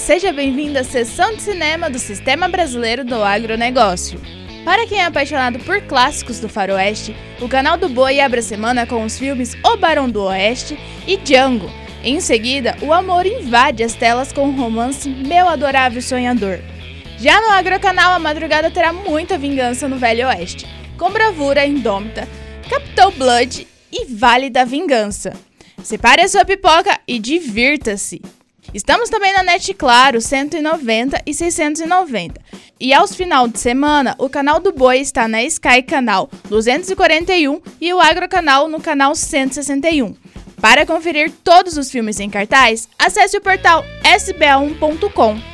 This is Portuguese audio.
seja bem-vindo à sessão de cinema do Sistema Brasileiro do Agronegócio. Para quem é apaixonado por clássicos do faroeste, o canal do Boi abre a semana com os filmes O Barão do Oeste e Django. Em seguida, o amor invade as telas com o romance Meu Adorável Sonhador. Já no Agrocanal, a madrugada terá muita vingança no Velho Oeste, com bravura indômita, Capitão Blood e Vale da Vingança. Separe a sua pipoca e divirta-se! Estamos também na Net Claro 190 e 690. E aos final de semana, o canal do Boi está na Sky Canal 241 e o Agro Canal no canal 161. Para conferir todos os filmes em cartaz, acesse o portal sba1.com.